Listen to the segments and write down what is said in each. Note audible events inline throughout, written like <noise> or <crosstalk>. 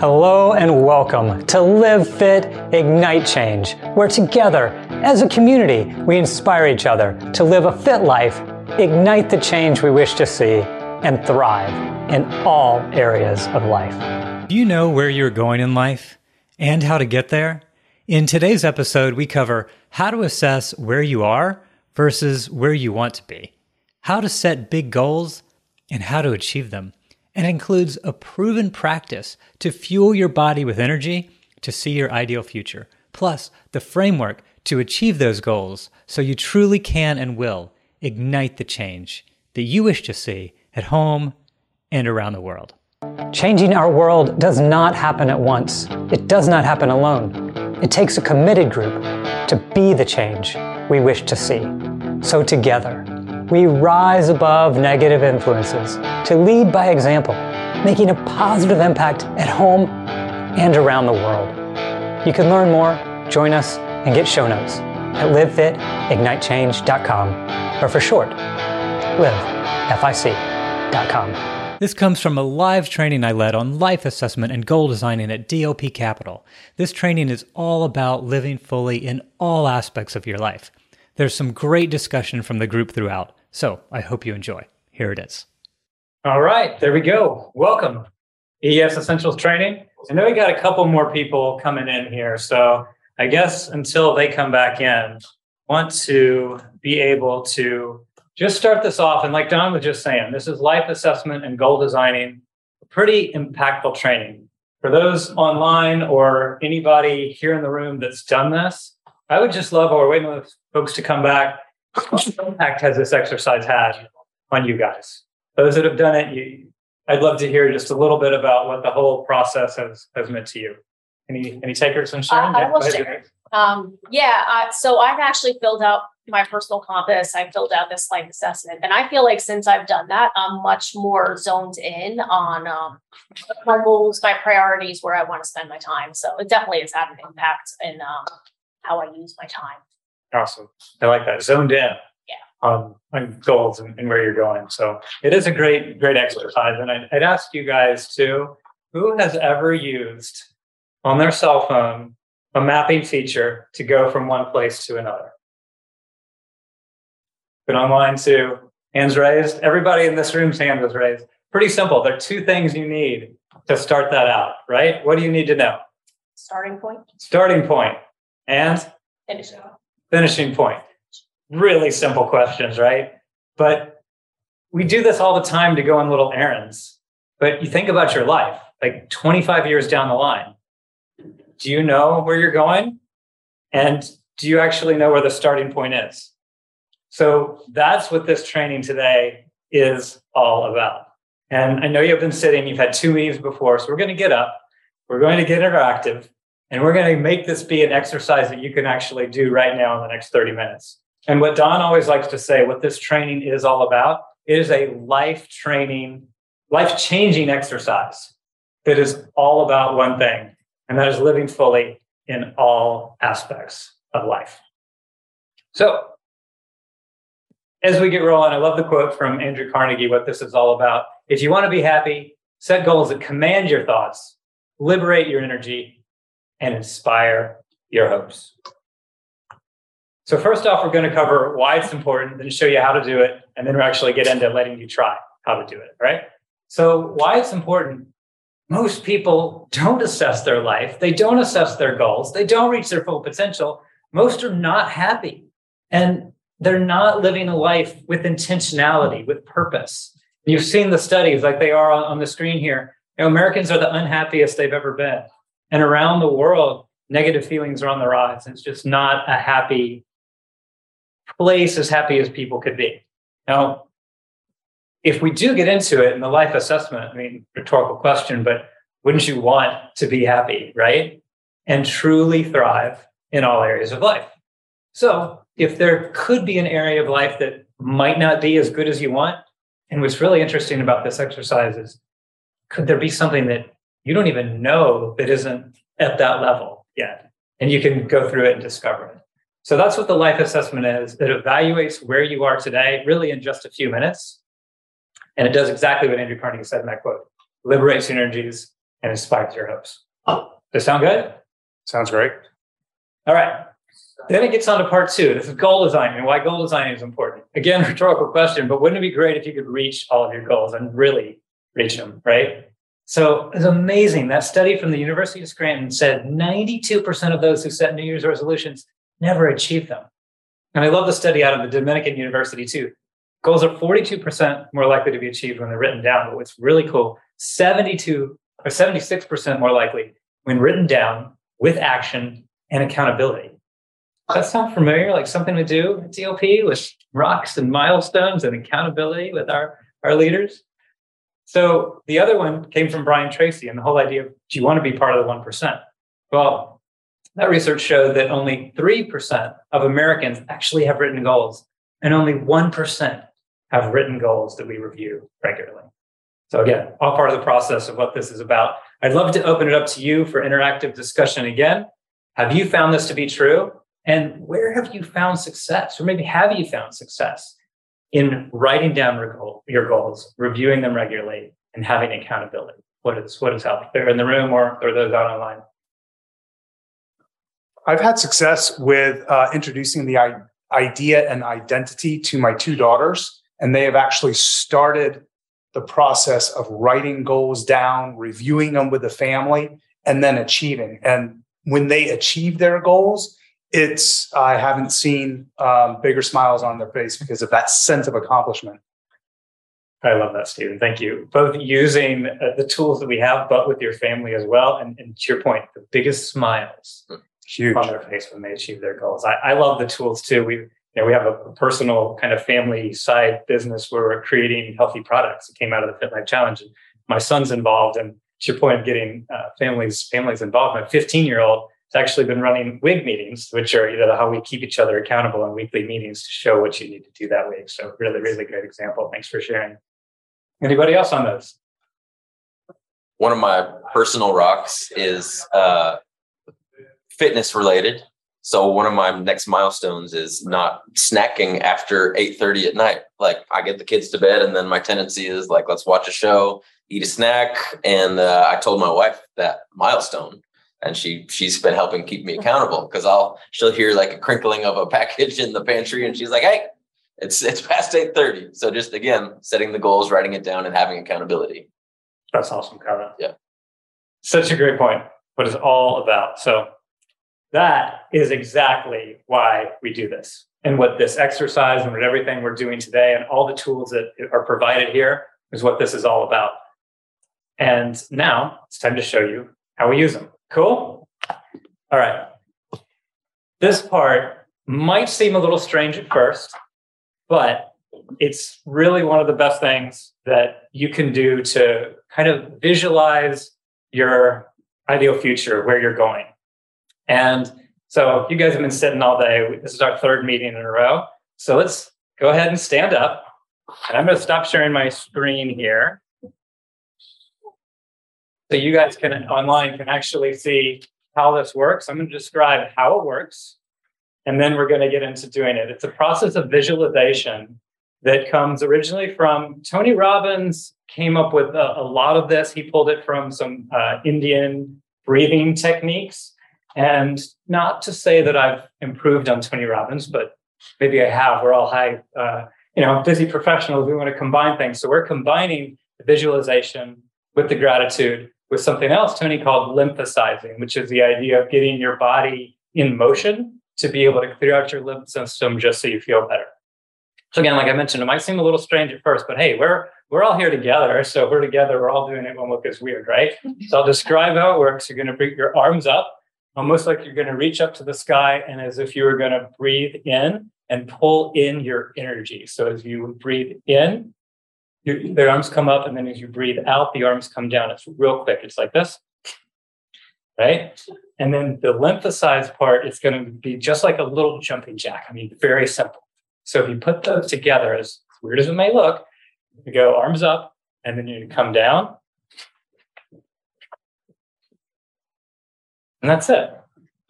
Hello and welcome to Live Fit, Ignite Change, where together, as a community, we inspire each other to live a fit life, ignite the change we wish to see, and thrive in all areas of life. Do you know where you're going in life and how to get there? In today's episode, we cover how to assess where you are versus where you want to be, how to set big goals, and how to achieve them and includes a proven practice to fuel your body with energy to see your ideal future, plus the framework to achieve those goals so you truly can and will ignite the change that you wish to see at home and around the world. Changing our world does not happen at once. It does not happen alone. It takes a committed group to be the change we wish to see. So together, we rise above negative influences to lead by example, making a positive impact at home and around the world. You can learn more, join us, and get show notes at livefitignitechange.com, or for short, livefic.com. This comes from a live training I led on life assessment and goal designing at DLP Capital. This training is all about living fully in all aspects of your life. There's some great discussion from the group throughout. So I hope you enjoy. Here it is. All right, there we go. Welcome, ES Essentials Training. I know we got a couple more people coming in here. So I guess until they come back in, want to be able to just start this off. And like Don was just saying, this is life assessment and goal designing, pretty impactful training. For those online or anybody here in the room that's done this, I would just love, we're waiting for folks to come back, impact has this exercise had on you guys? Those that have done it, you, I'd love to hear just a little bit about what the whole process has has meant to you. Any any takers and sharing? I, I will share. Um, yeah, uh, so I've actually filled out my personal compass. I filled out this life assessment, and I feel like since I've done that, I'm much more zoned in on um, my goals, my priorities, where I want to spend my time. So it definitely has had an impact in um, how I use my time. Awesome. I like that. Zoned in. Yeah. On, on goals and, and, where you're going. So it is a great, great exercise. And I, I'd ask you guys too, who has ever used on their cell phone a mapping feature to go from one place to another? Been online too. Hands raised. Everybody in this room's hand was raised. Pretty simple. There are two things you need to start that out, right? What do you need to know? Starting point. Starting point. And finishing finishing point. Really simple questions, right? But we do this all the time to go on little errands. But you think about your life, like 25 years down the line. Do you know where you're going? And do you actually know where the starting point is? So that's what this training today is all about. And I know you've been sitting, you've had two meetings before, so we're going to get up, we're going to get interactive, and we're going to make this be an exercise that you can actually do right now in the next 30 minutes. And what Don always likes to say, what this training is all about, it is a life training, life changing exercise that is all about one thing, and that is living fully in all aspects of life. So, as we get rolling, I love the quote from Andrew Carnegie what this is all about. If you want to be happy, set goals that command your thoughts, liberate your energy, and inspire your hopes. So, first off, we're going to cover why it's important, then show you how to do it, and then we'll actually get into letting you try how to do it, right? So, why it's important most people don't assess their life, they don't assess their goals, they don't reach their full potential. Most are not happy, and they're not living a life with intentionality, with purpose. You've seen the studies like they are on, the screen here. You know, Americans are the unhappiest they've ever been. And around the world, negative feelings are on the rise. It's just not a happy place, as happy as people could be. Now, if we do get into it in the life assessment, I mean, rhetorical question, but wouldn't you want to be happy, right? And truly thrive in all areas of life. So, if there could be an area of life that might not be as good as you want, and what's really interesting about this exercise is could there be something that you don't even know that isn't at that level yet. And you can go through it and discover it. So that's what the life assessment is. It evaluates where you are today, really in just a few minutes. And it does exactly what Andrew Carnegie said in that quote liberates your energies and inspires your hopes. Does that sound good? Sounds great. All right. Then it gets on to part two. This is goal design and why goal design is important. Again, <laughs> rhetorical question, but wouldn't it be great if you could reach all of your goals and really reach them, right? So it's amazing. That study from the University of Scranton said 92% of those who set New Year's resolutions never achieve them. And I love the study out of the Dominican University too. Goals are 42% more likely to be achieved when they're written down. But what's really cool, 72 or 76% more likely when written down with action and accountability. That sound familiar? Like something we do at DLP with rocks and milestones and accountability with our, our leaders? So the other one came from Brian Tracy and the whole idea of do you want to be part of the 1%? Well, that research showed that only 3% of Americans actually have written goals, and only 1% have written goals that we review regularly. So, again, all part of the process of what this is about. I'd love to open it up to you for interactive discussion again. Have you found this to be true? And where have you found success? Or maybe have you found success in writing down your goals, reviewing them regularly, and having accountability? What is what is out there in the room or, or those out online? I've had success with uh, introducing the I- idea and identity to my two daughters, and they have actually started the process of writing goals down, reviewing them with the family, and then achieving. And when they achieve their goals, it's I haven't seen um, bigger smiles on their face because of that sense of accomplishment. I love that, Stephen. Thank you. Both using uh, the tools that we have, but with your family as well. And, and to your point, the biggest smiles Huge. on their face when they achieve their goals. I, I love the tools too. We you know, we have a personal kind of family side business where we're creating healthy products. It came out of the Fit Life Challenge, and my son's involved. And to your point of getting uh, families families involved, my 15 year old has actually been running WIG meetings, which are you know how we keep each other accountable in weekly meetings to show what you need to do that week. So really, really great example. Thanks for sharing. Anybody else on those? One of my personal rocks is uh, fitness related. So one of my next milestones is not snacking after 8:30 at night. Like I get the kids to bed and then my tendency is like let's watch a show, eat a snack and uh, I told my wife that milestone and she she's been helping keep me accountable because I'll she'll hear like a crinkling of a package in the pantry and she's like, "Hey, it's it's past 8:30." So just again, setting the goals, writing it down and having accountability. That's awesome, Kevin. Yeah. Such a great point. What it's all about. So that is exactly why we do this. And what this exercise and what everything we're doing today and all the tools that are provided here is what this is all about. And now it's time to show you how we use them. Cool? All right. This part might seem a little strange at first, but it's really one of the best things that you can do to kind of visualize your ideal future, where you're going. And so you guys have been sitting all day. This is our third meeting in a row. So let's go ahead and stand up. And I'm going to stop sharing my screen here. So you guys can online can actually see how this works. I'm going to describe how it works. And then we're going to get into doing it. It's a process of visualization that comes originally from Tony Robbins came up with a, a lot of this. He pulled it from some uh, Indian breathing techniques. And not to say that I've improved on Tony Robbins, but maybe I have. We're all high, uh, you know, busy professionals. We want to combine things. So we're combining the visualization with the gratitude with something else Tony called lymphesizing, which is the idea of getting your body in motion to be able to clear out your lymph system just so you feel better. So again, like I mentioned, it might seem a little strange at first, but hey, we're we're all here together. So we're together, we're all doing it won't look as weird, right? So I'll describe how it works. You're going to bring your arms up almost like you're going to reach up to the sky and as if you were going to breathe in and pull in your energy. So as you breathe in, your, the arms come up, and then as you breathe out, the arms come down. It's real quick. It's like this, right? And then the lymphesized part is going to be just like a little jumping jack. I mean, very simple. So if you put those together, as weird as it may look, you go arms up, and then you come down, And that's it.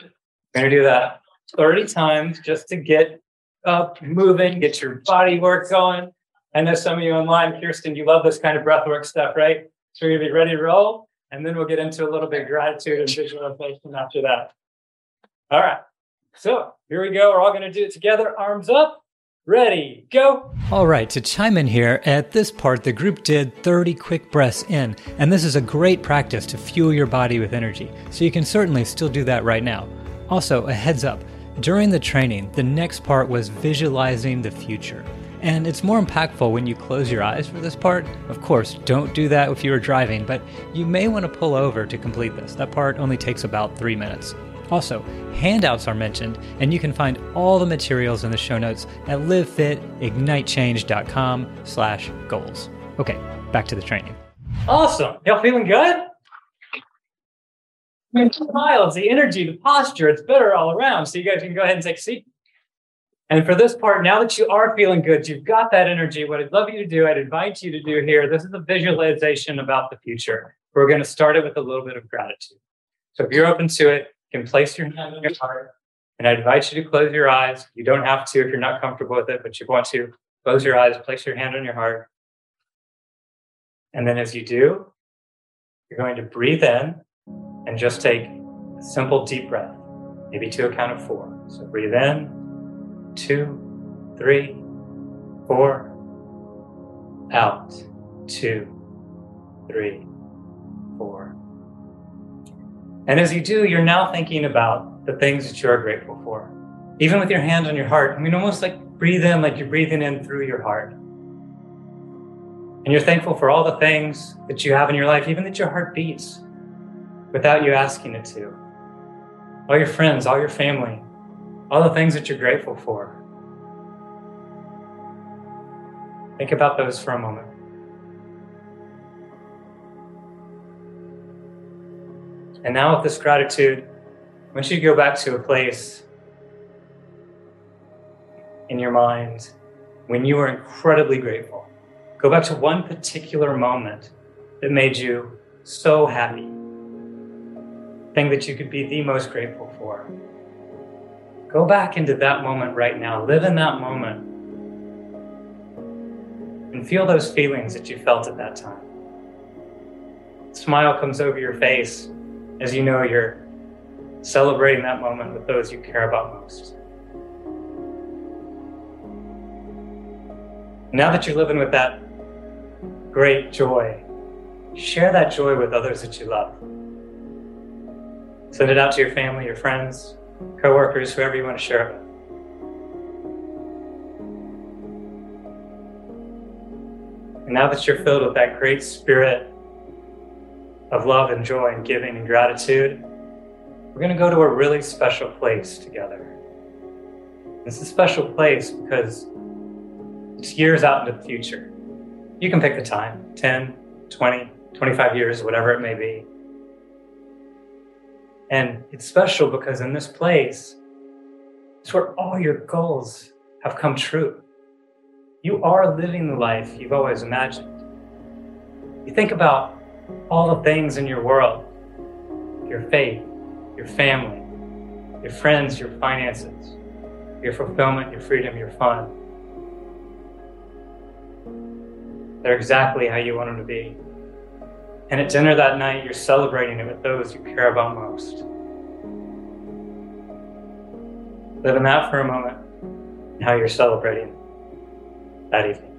We're going to do that 30 times just to get up, moving, get your body work going. I know some of you online, Kirsten, you love this kind of breath work stuff, right? So to be ready to roll. And then we'll get into a little bit of gratitude and visualization after that. All right. So here we go. We're all going to do it together. Arms up. Ready, go. All right, to chime in here, at this part, the group did 30 quick breaths in, and this is a great practice to fuel your body with energy, so you can certainly still do that right now. Also, a heads up during the training, the next part was visualizing the future. And it's more impactful when you close your eyes for this part. Of course, don't do that if you are driving, but you may want to pull over to complete this. That part only takes about three minutes. Also, handouts are mentioned, and you can find all the materials in the show notes at livefitignitechange.com slash goals. Okay, back to the training. Awesome. Y'all feeling good? I mean, the smiles, the energy, the posture, it's better all around. So you guys can go ahead and take a seat. And for this part, now that you are feeling good, you've got that energy. What I'd love you to do, I'd invite you to do here. This is a visualization about the future. We're going to start it with a little bit of gratitude. So if you're open to it, you can place your hand on your heart. And I invite you to close your eyes. You don't have to if you're not comfortable with it, but you want to close your eyes, place your hand on your heart. And then as you do, you're going to breathe in and just take a simple deep breath, maybe to a count of four. So breathe in, two, three, four, out, two, three, four. And as you do, you're now thinking about the things that you are grateful for. Even with your hand on your heart, I mean, almost like breathe in like you're breathing in through your heart. And you're thankful for all the things that you have in your life, even that your heart beats without you asking it to. All your friends, all your family, all the things that you're grateful for. Think about those for a moment. And now, with this gratitude, I want you to go back to a place in your mind when you were incredibly grateful. Go back to one particular moment that made you so happy, thing that you could be the most grateful for. Go back into that moment right now. Live in that moment and feel those feelings that you felt at that time. Smile comes over your face as you know you're celebrating that moment with those you care about most. Now that you're living with that great joy, share that joy with others that you love. Send it out to your family, your friends, coworkers, whoever you want to share it with. And now that you're filled with that great spirit of love and joy and giving and gratitude, we're going to go to a really special place together. It's a special place because it's years out into the future. You can pick the time 10, 20, 25 years, whatever it may be. And it's special because in this place, it's where all your goals have come true. You are living the life you've always imagined. You think about all the things in your world your faith, your family, your friends, your finances, your fulfillment, your freedom, your fun. They're exactly how you want them to be. And at dinner that night, you're celebrating it with those you care about most. Live in that for a moment, and how you're celebrating that evening.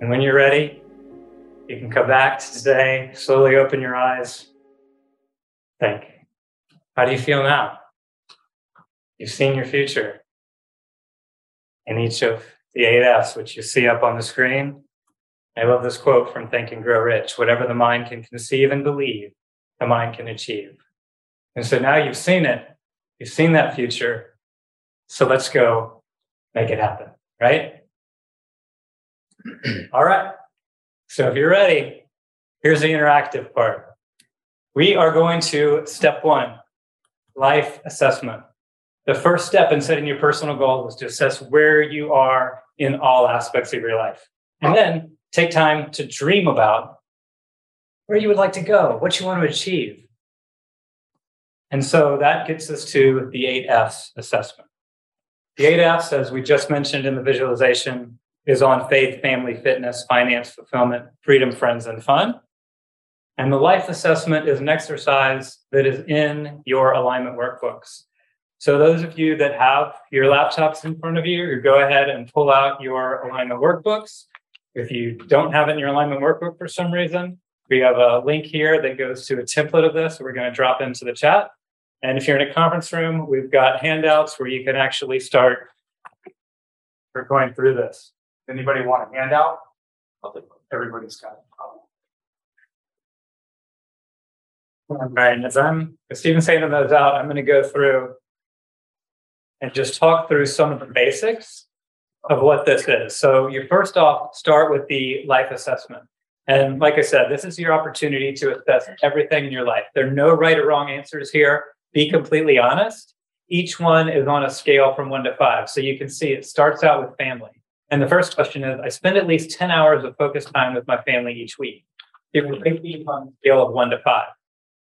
And when you're ready, you can come back to today, slowly open your eyes. Think. How do you feel now? You've seen your future in each of the eight F's, which you see up on the screen. I love this quote from Think and Grow Rich whatever the mind can conceive and believe, the mind can achieve. And so now you've seen it, you've seen that future. So let's go make it happen, right? <clears throat> All right. So if you're ready, here's the interactive part. We are going to step one life assessment. The first step in setting your personal goal is to assess where you are in all aspects of your life. And then take time to dream about where you would like to go, what you want to achieve. And so that gets us to the eight F's assessment. The eight F's, as we just mentioned in the visualization, is on faith, family, fitness, finance, fulfillment, freedom, friends, and fun. And the life assessment is an exercise that is in your alignment workbooks. So those of you that have your laptops in front of you, you go ahead and pull out your alignment workbooks. If you don't have it in your alignment workbook for some reason, we have a link here that goes to a template of this. We're going to drop into the chat. And if you're in a conference room, we've got handouts where you can actually start going through this. Anybody want a handout? Everybody's got it. Right, and as I'm as Stephen's handing those out, I'm going to go through and just talk through some of the basics of what this is. So you first off start with the life assessment. And like I said, this is your opportunity to assess everything in your life. There are no right or wrong answers here. Be completely honest. Each one is on a scale from one to five. So you can see it starts out with family. And the first question is I spend at least 10 hours of focused time with my family each week. It would be on a scale of one to five.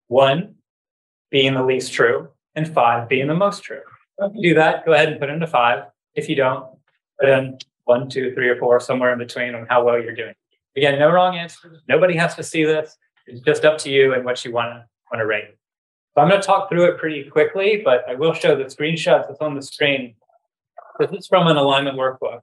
One being the least true, and five being the most true. If you do that, go ahead and put into five. If you don't, put in one, two, three, or four, somewhere in between on how well you're doing. Again, no wrong answers. Nobody has to see this. It's just up to you and what you want to want to rate. So I'm going to talk through it pretty quickly, but I will show the screenshots that's on the screen. This is from an alignment workbook.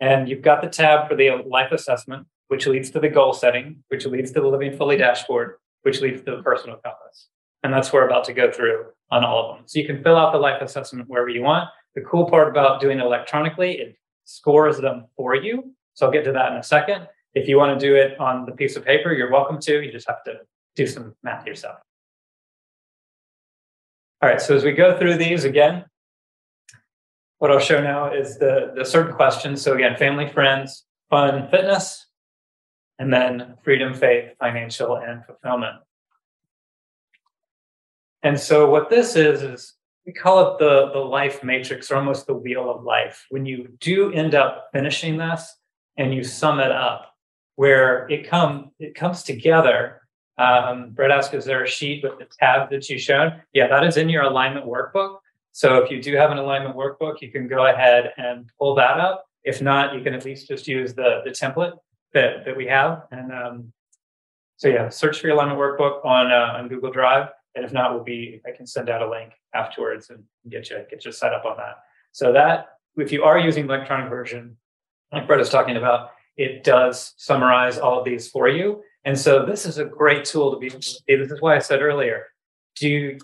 And you've got the tab for the life assessment, which leads to the goal setting, which leads to the living fully dashboard, which leads to the personal compass. And that's what we're about to go through on all of them. So you can fill out the life assessment wherever you want. The cool part about doing it electronically, it scores them for you. So I'll get to that in a second. If you want to do it on the piece of paper, you're welcome to. You just have to do some math yourself. All right, so as we go through these again, what I'll show now is the, the certain questions. So again, family, friends, fun, fitness, and then freedom, faith, financial, and fulfillment. And so what this is, is we call it the, the life matrix or almost the wheel of life. When you do end up finishing this and you sum it up, where it come it comes together. Um, Brett asked, is there a sheet with the tab that you showed? Yeah, that is in your alignment workbook. So if you do have an alignment workbook, you can go ahead and pull that up. If not, you can at least just use the, the template that, that we have. And um, so yeah, search for your alignment workbook on uh, on Google Drive. And if not, we'll be I can send out a link afterwards and get you get you set up on that. So that if you are using the electronic version, like Brett is talking about, it does summarize all of these for you. And so this is a great tool to be. This is why I said earlier, do you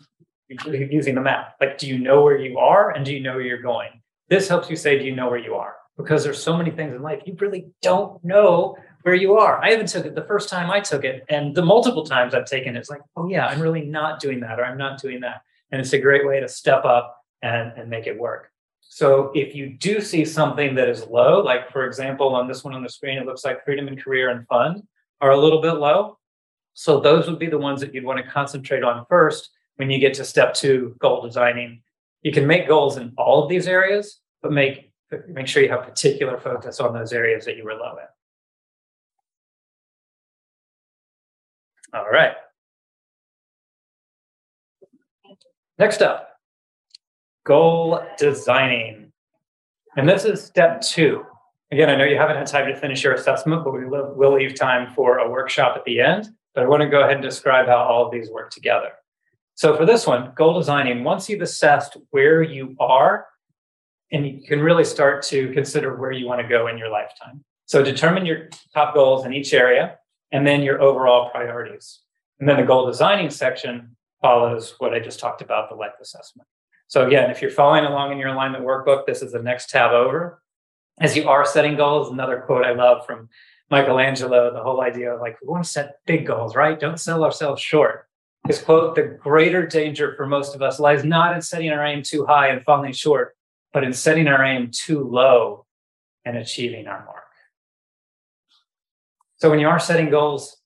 using the map. Like, do you know where you are and do you know where you're going? This helps you say, do you know where you are? Because there's so many things in life you really don't know where you are. I even took it the first time I took it, and the multiple times I've taken it, it's like, oh yeah, I'm really not doing that, or I'm not doing that. And it's a great way to step up and, and make it work. So if you do see something that is low, like for example, on this one on the screen, it looks like freedom and career and fun are a little bit low. So those would be the ones that you'd want to concentrate on first when you get to step two, goal designing. You can make goals in all of these areas, but make make sure you have particular focus on those areas that you were low in. All right. Next up, goal designing. And this is step two. Again, I know you haven't had time to finish your assessment, but we will leave time for a workshop at the end. But I want to go ahead and describe how all of these work together. So for this one, goal designing, once you've assessed where you are, and you can really start to consider where you want to go in your lifetime. So determine your top goals in each area and then your overall priorities. And then the goal designing section follows what I just talked about, the life assessment. So again, if you're following along in your alignment workbook, this is the next tab over. As you are setting goals, another quote I love from Michelangelo, the whole idea of like, we want to set big goals, right? Don't sell ourselves short. His quote, the greater danger for most of us lies not in setting our aim too high and falling short, but in setting our aim too low and achieving our mark. So when you are setting goals,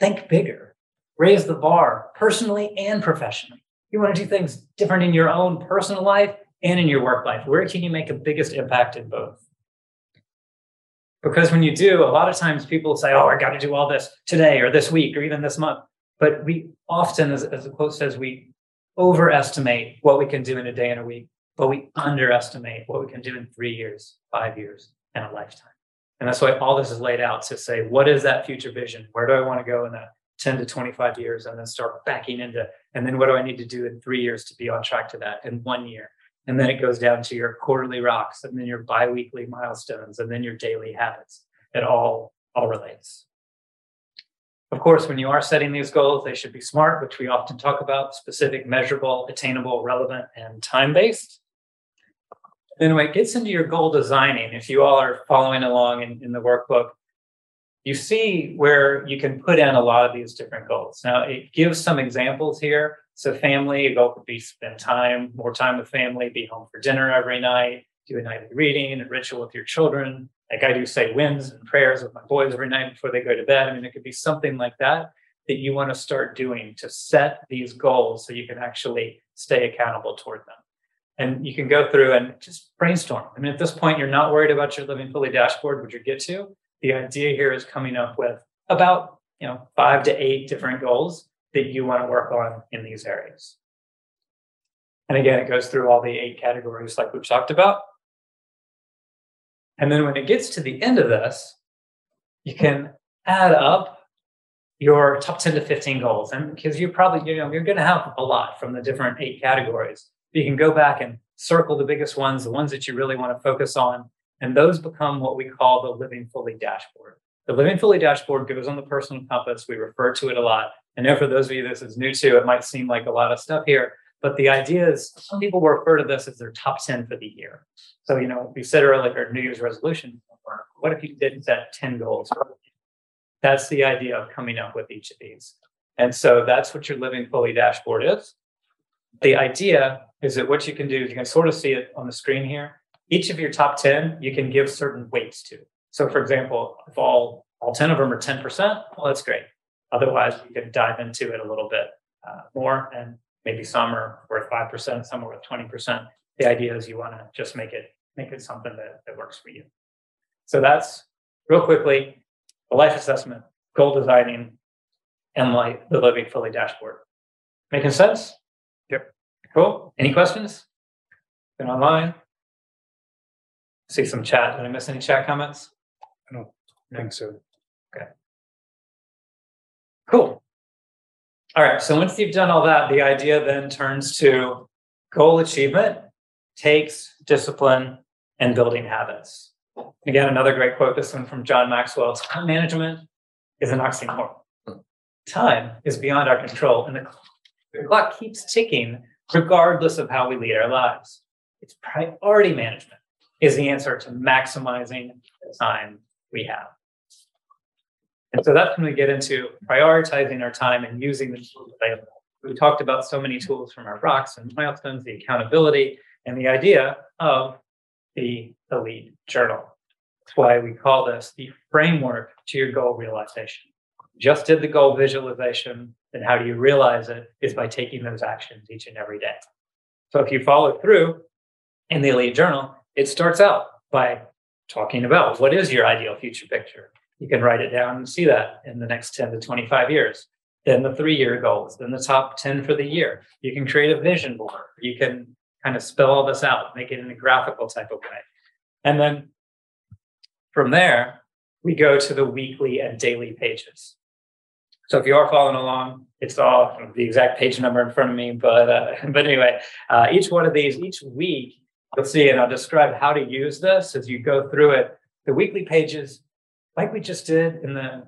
think bigger, raise the bar personally and professionally. You want to do things different in your own personal life and in your work life. Where can you make a biggest impact in both? Because when you do, a lot of times people say, Oh, I got to do all this today or this week or even this month. But we often, as, as the quote says, we overestimate what we can do in a day and a week, but we underestimate what we can do in three years, five years, and a lifetime. And that's why all this is laid out to say, what is that future vision? Where do I want to go in that 10 to 25 years? And then start backing into, and then what do I need to do in three years to be on track to that in one year? And then it goes down to your quarterly rocks and then your biweekly milestones and then your daily habits. It all, all relates. Of course, when you are setting these goals, they should be smart, which we often talk about specific, measurable, attainable, relevant, and time based. Then when it gets into your goal designing, if you all are following along in, in the workbook, you see where you can put in a lot of these different goals. Now, it gives some examples here. So, family, a goal could be spend time, more time with family, be home for dinner every night, do a nightly reading, a ritual with your children. Like I do say wins and prayers with my boys every night before they go to bed. I mean, it could be something like that that you want to start doing to set these goals so you can actually stay accountable toward them and you can go through and just brainstorm. I mean, at this point, you're not worried about your living fully dashboard, which you get to. The idea here is coming up with about you know five to eight different goals that you want to work on in these areas. And again, it goes through all the eight categories like we've talked about. And then when it gets to the end of this, you can add up your top 10 to 15 goals. And because you probably, you know, you're going to have a lot from the different eight categories you can go back and circle the biggest ones, the ones that you really want to focus on. And those become what we call the Living Fully dashboard. The Living Fully dashboard goes on the personal compass. We refer to it a lot. I know for those of you this is new to, it might seem like a lot of stuff here. But the idea is some people refer to this as their top 10 for the year. So, you know, we said earlier, our New Year's resolution. What if you didn't set 10 goals? That's the idea of coming up with each of these. And so that's what your Living Fully dashboard is. The idea is that what you can do, is you can sort of see it on the screen here. Each of your top 10, you can give certain weights to. So, for example, if all, all 10 of them are 10%, well, that's great. Otherwise, you can dive into it a little bit uh, more, and maybe some are worth 5%, some are worth 20%. The idea is you want to just make it make it something that, that works for you. So that's real quickly the life assessment, goal designing, and like the living fully dashboard. Making sense? Cool. Any questions? Been online? See some chat. Did I miss any chat comments? I don't think so. Okay. Cool. All right. So once you've done all that, the idea then turns to goal achievement takes discipline and building habits. Again, another great quote, this one from John Maxwell time management is an oxymoron. Time is beyond our control, and the clock keeps ticking regardless of how we lead our lives. It's priority management is the answer to maximizing the time we have. And so that's when we get into prioritizing our time and using the tools available. We talked about so many tools from our rocks and milestones, the accountability, and the idea of the elite journal. That's why we call this the framework to your goal realization. Just did the goal visualization, and how do you realize it is by taking those actions each and every day. So if you follow through in the Elite Journal, it starts out by talking about what is your ideal future picture. You can write it down and see that in the next 10 to 25 years. Then the three year goals, then the top 10 for the year. You can create a vision board. You can kind of spell all this out, make it in a graphical type of way. And then from there, we go to the weekly and daily pages. So if you are following along, it's all the exact page number in front of me. But uh, <laughs> but anyway, uh, each one of these, each week, you'll see, and I'll describe how to use this as you go through it. The weekly pages, like we just did in the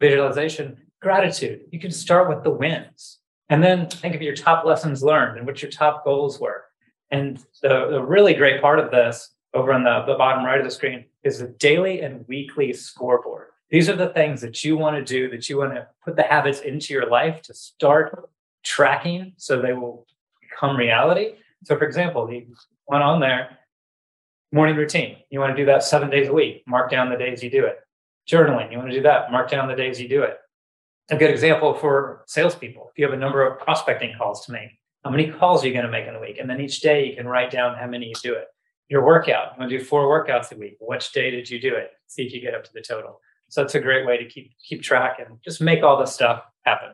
visualization, gratitude. You can start with the wins, and then think of your top lessons learned and what your top goals were. And the, the really great part of this, over on the, the bottom right of the screen, is the daily and weekly scoreboard. These are the things that you want to do, that you want to put the habits into your life to start tracking so they will become reality. So, for example, the one on there, morning routine. You want to do that seven days a week, mark down the days you do it. Journaling, you want to do that, mark down the days you do it. A good example for salespeople if you have a number of prospecting calls to make, how many calls are you going to make in a week? And then each day you can write down how many you do it. Your workout, you want to do four workouts a week. Which day did you do it? See if you get up to the total. So that's a great way to keep keep track and just make all this stuff happen.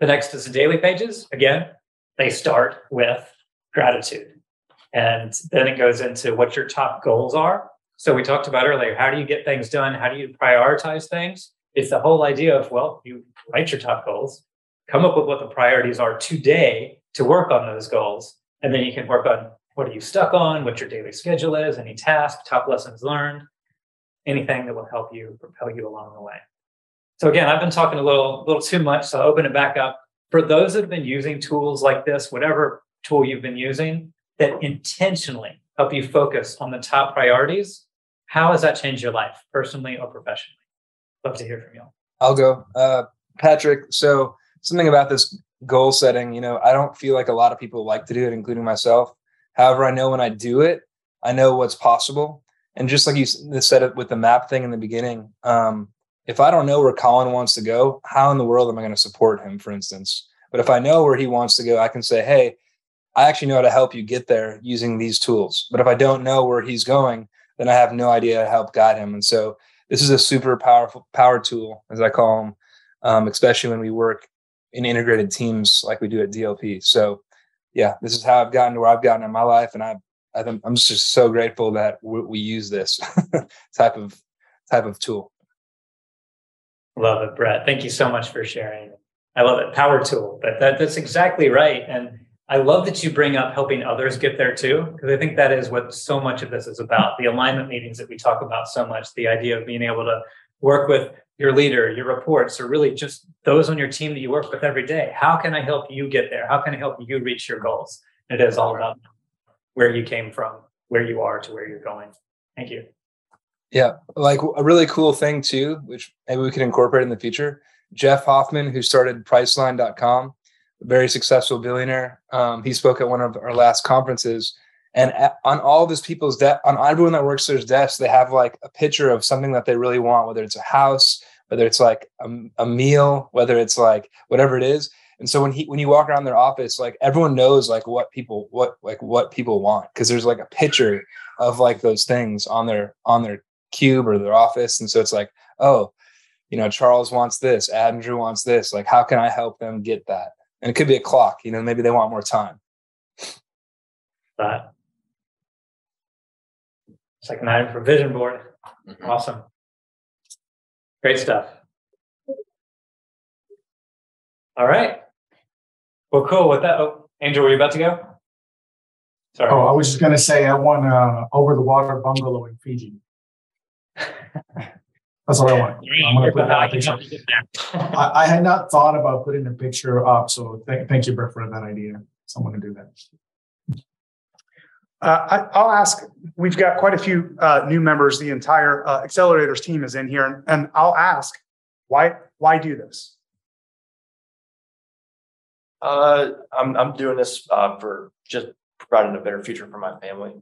The next is the daily pages. Again, they start with gratitude. And then it goes into what your top goals are. So we talked about earlier, how do you get things done? How do you prioritize things? It's the whole idea of, well, you write your top goals, come up with what the priorities are today to work on those goals. And then you can work on what are you stuck on, what your daily schedule is, any task, top lessons learned, anything that will help you propel you along the way. So again, I've been talking a little, little too much, so I'll open it back up. For those that have been using tools like this, whatever tool you've been using, that intentionally help you focus on the top priorities, how has that changed your life, personally or professionally? Love to hear from you. I'll go. Uh, Patrick, so something about this goal setting, you know, I don't feel like a lot of people like to do it, including myself. However, I know when I do it, I know what's possible. And just like you said it with the map thing in the beginning, um, if I don't know where Colin wants to go, how in the world am I going to support him, for instance? But if I know where he wants to go, I can say, hey, I actually know how to help you get there using these tools. But if I don't know where he's going, then I have no idea how to help guide him. And so this is a super powerful power tool, as I call them, um, especially when we work in integrated teams like we do at DLP. So yeah, this is how I've gotten to where I've gotten in my life, and I, I think I'm just so grateful that we, we use this <laughs> type of type of tool. Love it, Brett. Thank you so much for sharing. I love it, power tool. But that, that's exactly right, and I love that you bring up helping others get there too, because I think that is what so much of this is about. The alignment meetings that we talk about so much, the idea of being able to work with your leader, your reports, or really just those on your team that you work with every day. How can I help you get there? How can I help you reach your goals? It is all about where you came from, where you are to where you're going. Thank you. Yeah, like a really cool thing too, which maybe we can incorporate in the future. Jeff Hoffman, who started Priceline.com, very successful billionaire. Um, he spoke at one of our last conferences, and at, on all of his people's debt, on everyone that works their desk, they have like a picture of something that they really want, whether it's a house, whether it's like a, a meal, whether it's like whatever it is. And so when he when you walk around their office, like everyone knows like what people what like what people want because there's like a picture of like those things on their on their cube or their office. And so it's like, oh, you know, Charles wants this, Andrew wants this. Like, how can I help them get that? And it could be a clock, you know, maybe they want more time. That it's like an item for vision board. Mm-hmm. Awesome. Great stuff. All right. Well, cool. With that, oh, Angel, were you about to go? Sorry. Oh, I was just going to say I want a over the water bungalow in Fiji. <laughs> That's what I want. I'm gonna put that picture. I, I, had not thought about putting the picture up, so th- thank you, Brett, for that idea. Someone to do that. Uh, I, will ask. We've got quite a few uh, new members. The entire uh, accelerators team is in here, and, and I'll ask, why why do this? Uh, I'm I'm doing this uh, for just providing a better future for my family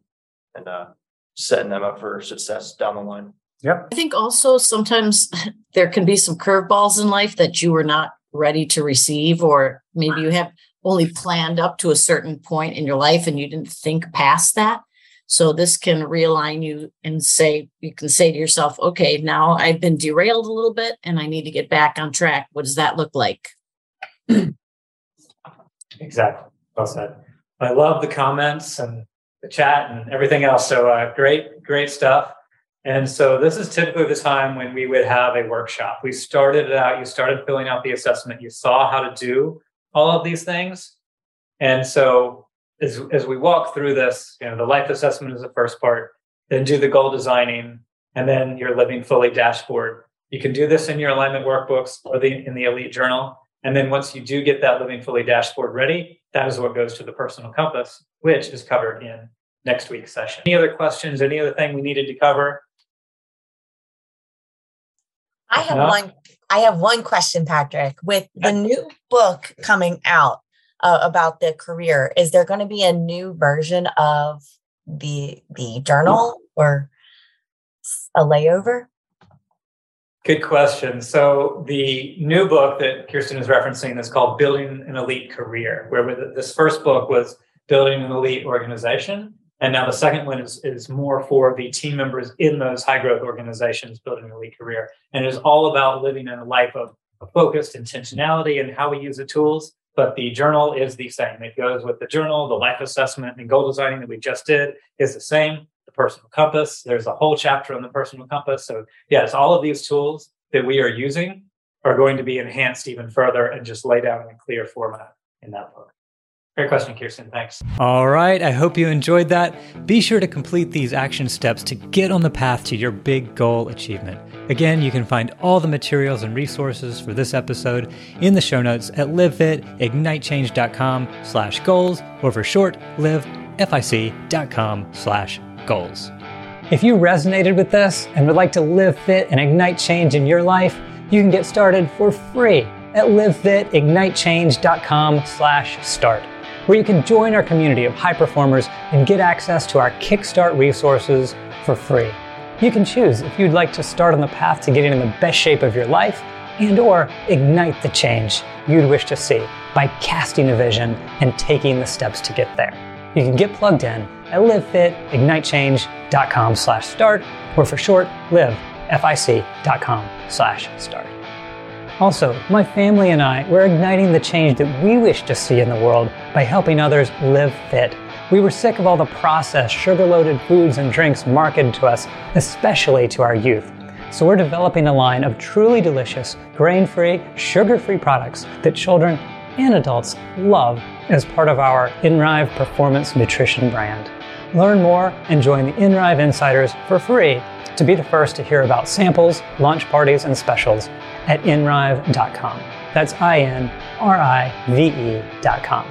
and uh, setting them up for success down the line. Yeah. I think also sometimes there can be some curveballs in life that you were not ready to receive, or maybe you have only planned up to a certain point in your life and you didn't think past that. So this can realign you and say, you can say to yourself, okay, now I've been derailed a little bit and I need to get back on track. What does that look like? <clears throat> exactly. Well said. I love the comments and the chat and everything else. So uh, great, great stuff. And so this is typically the time when we would have a workshop. We started it out, you started filling out the assessment, you saw how to do all of these things. And so as, as we walk through this, you know, the life assessment is the first part, then do the goal designing, and then your living fully dashboard. You can do this in your alignment workbooks or the, in the elite journal. And then once you do get that living fully dashboard ready, that is what goes to the personal compass, which is covered in next week's session. Any other questions? Any other thing we needed to cover? I have no? one. I have one question, Patrick. With the new book coming out uh, about the career, is there going to be a new version of the the journal or a layover? Good question. So the new book that Kirsten is referencing is called "Building an Elite Career," where this first book was "Building an Elite Organization," And now the second one is, is more for the team members in those high growth organizations building an elite career. And it is all about living in a life of, focused intentionality and how we use the tools, but the journal is the same. It goes with the journal, the life assessment and goal designing that we just did is the same. Personal compass, there's a whole chapter on the personal compass. So, yes, all of these tools that we are using are going to be enhanced even further and just laid down in a clear format in that book. Great question, Kirsten. Thanks. All right. I hope you enjoyed that. Be sure to complete these action steps to get on the path to your big goal achievement. Again, you can find all the materials and resources for this episode in the show notes at livefitignitechange.com slash goals or for short, livefic.com slash goals. If you resonated with this and would like to live fit and ignite change in your life, you can get started for free at livefitignitechange.com slash start where you can join our community of high performers and get access to our Kickstart resources for free. You can choose if you'd like to start on the path to getting in the best shape of your life and or ignite the change you'd wish to see by casting a vision and taking the steps to get there. You can get plugged in at livefitignitechange.com slash start or for short, livefic.com slash start. Also, my family and I, we're igniting the change that we wish to see in the world by helping others live fit. We were sick of all the processed, sugar loaded foods and drinks marketed to us, especially to our youth. So we're developing a line of truly delicious, grain free, sugar free products that children and adults love as part of our InRive Performance Nutrition brand. Learn more and join the InRive Insiders for free to be the first to hear about samples, launch parties, and specials at inrive.com. That's I N R I V E.com.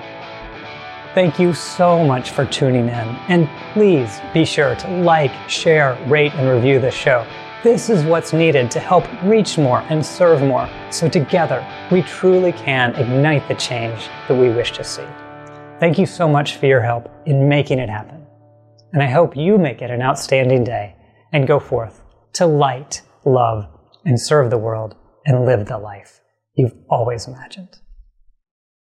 Thank you so much for tuning in, and please be sure to like, share, rate, and review this show. This is what's needed to help reach more and serve more, so together we truly can ignite the change that we wish to see. Thank you so much for your help in making it happen. And I hope you make it an outstanding day and go forth to light, love, and serve the world and live the life you've always imagined.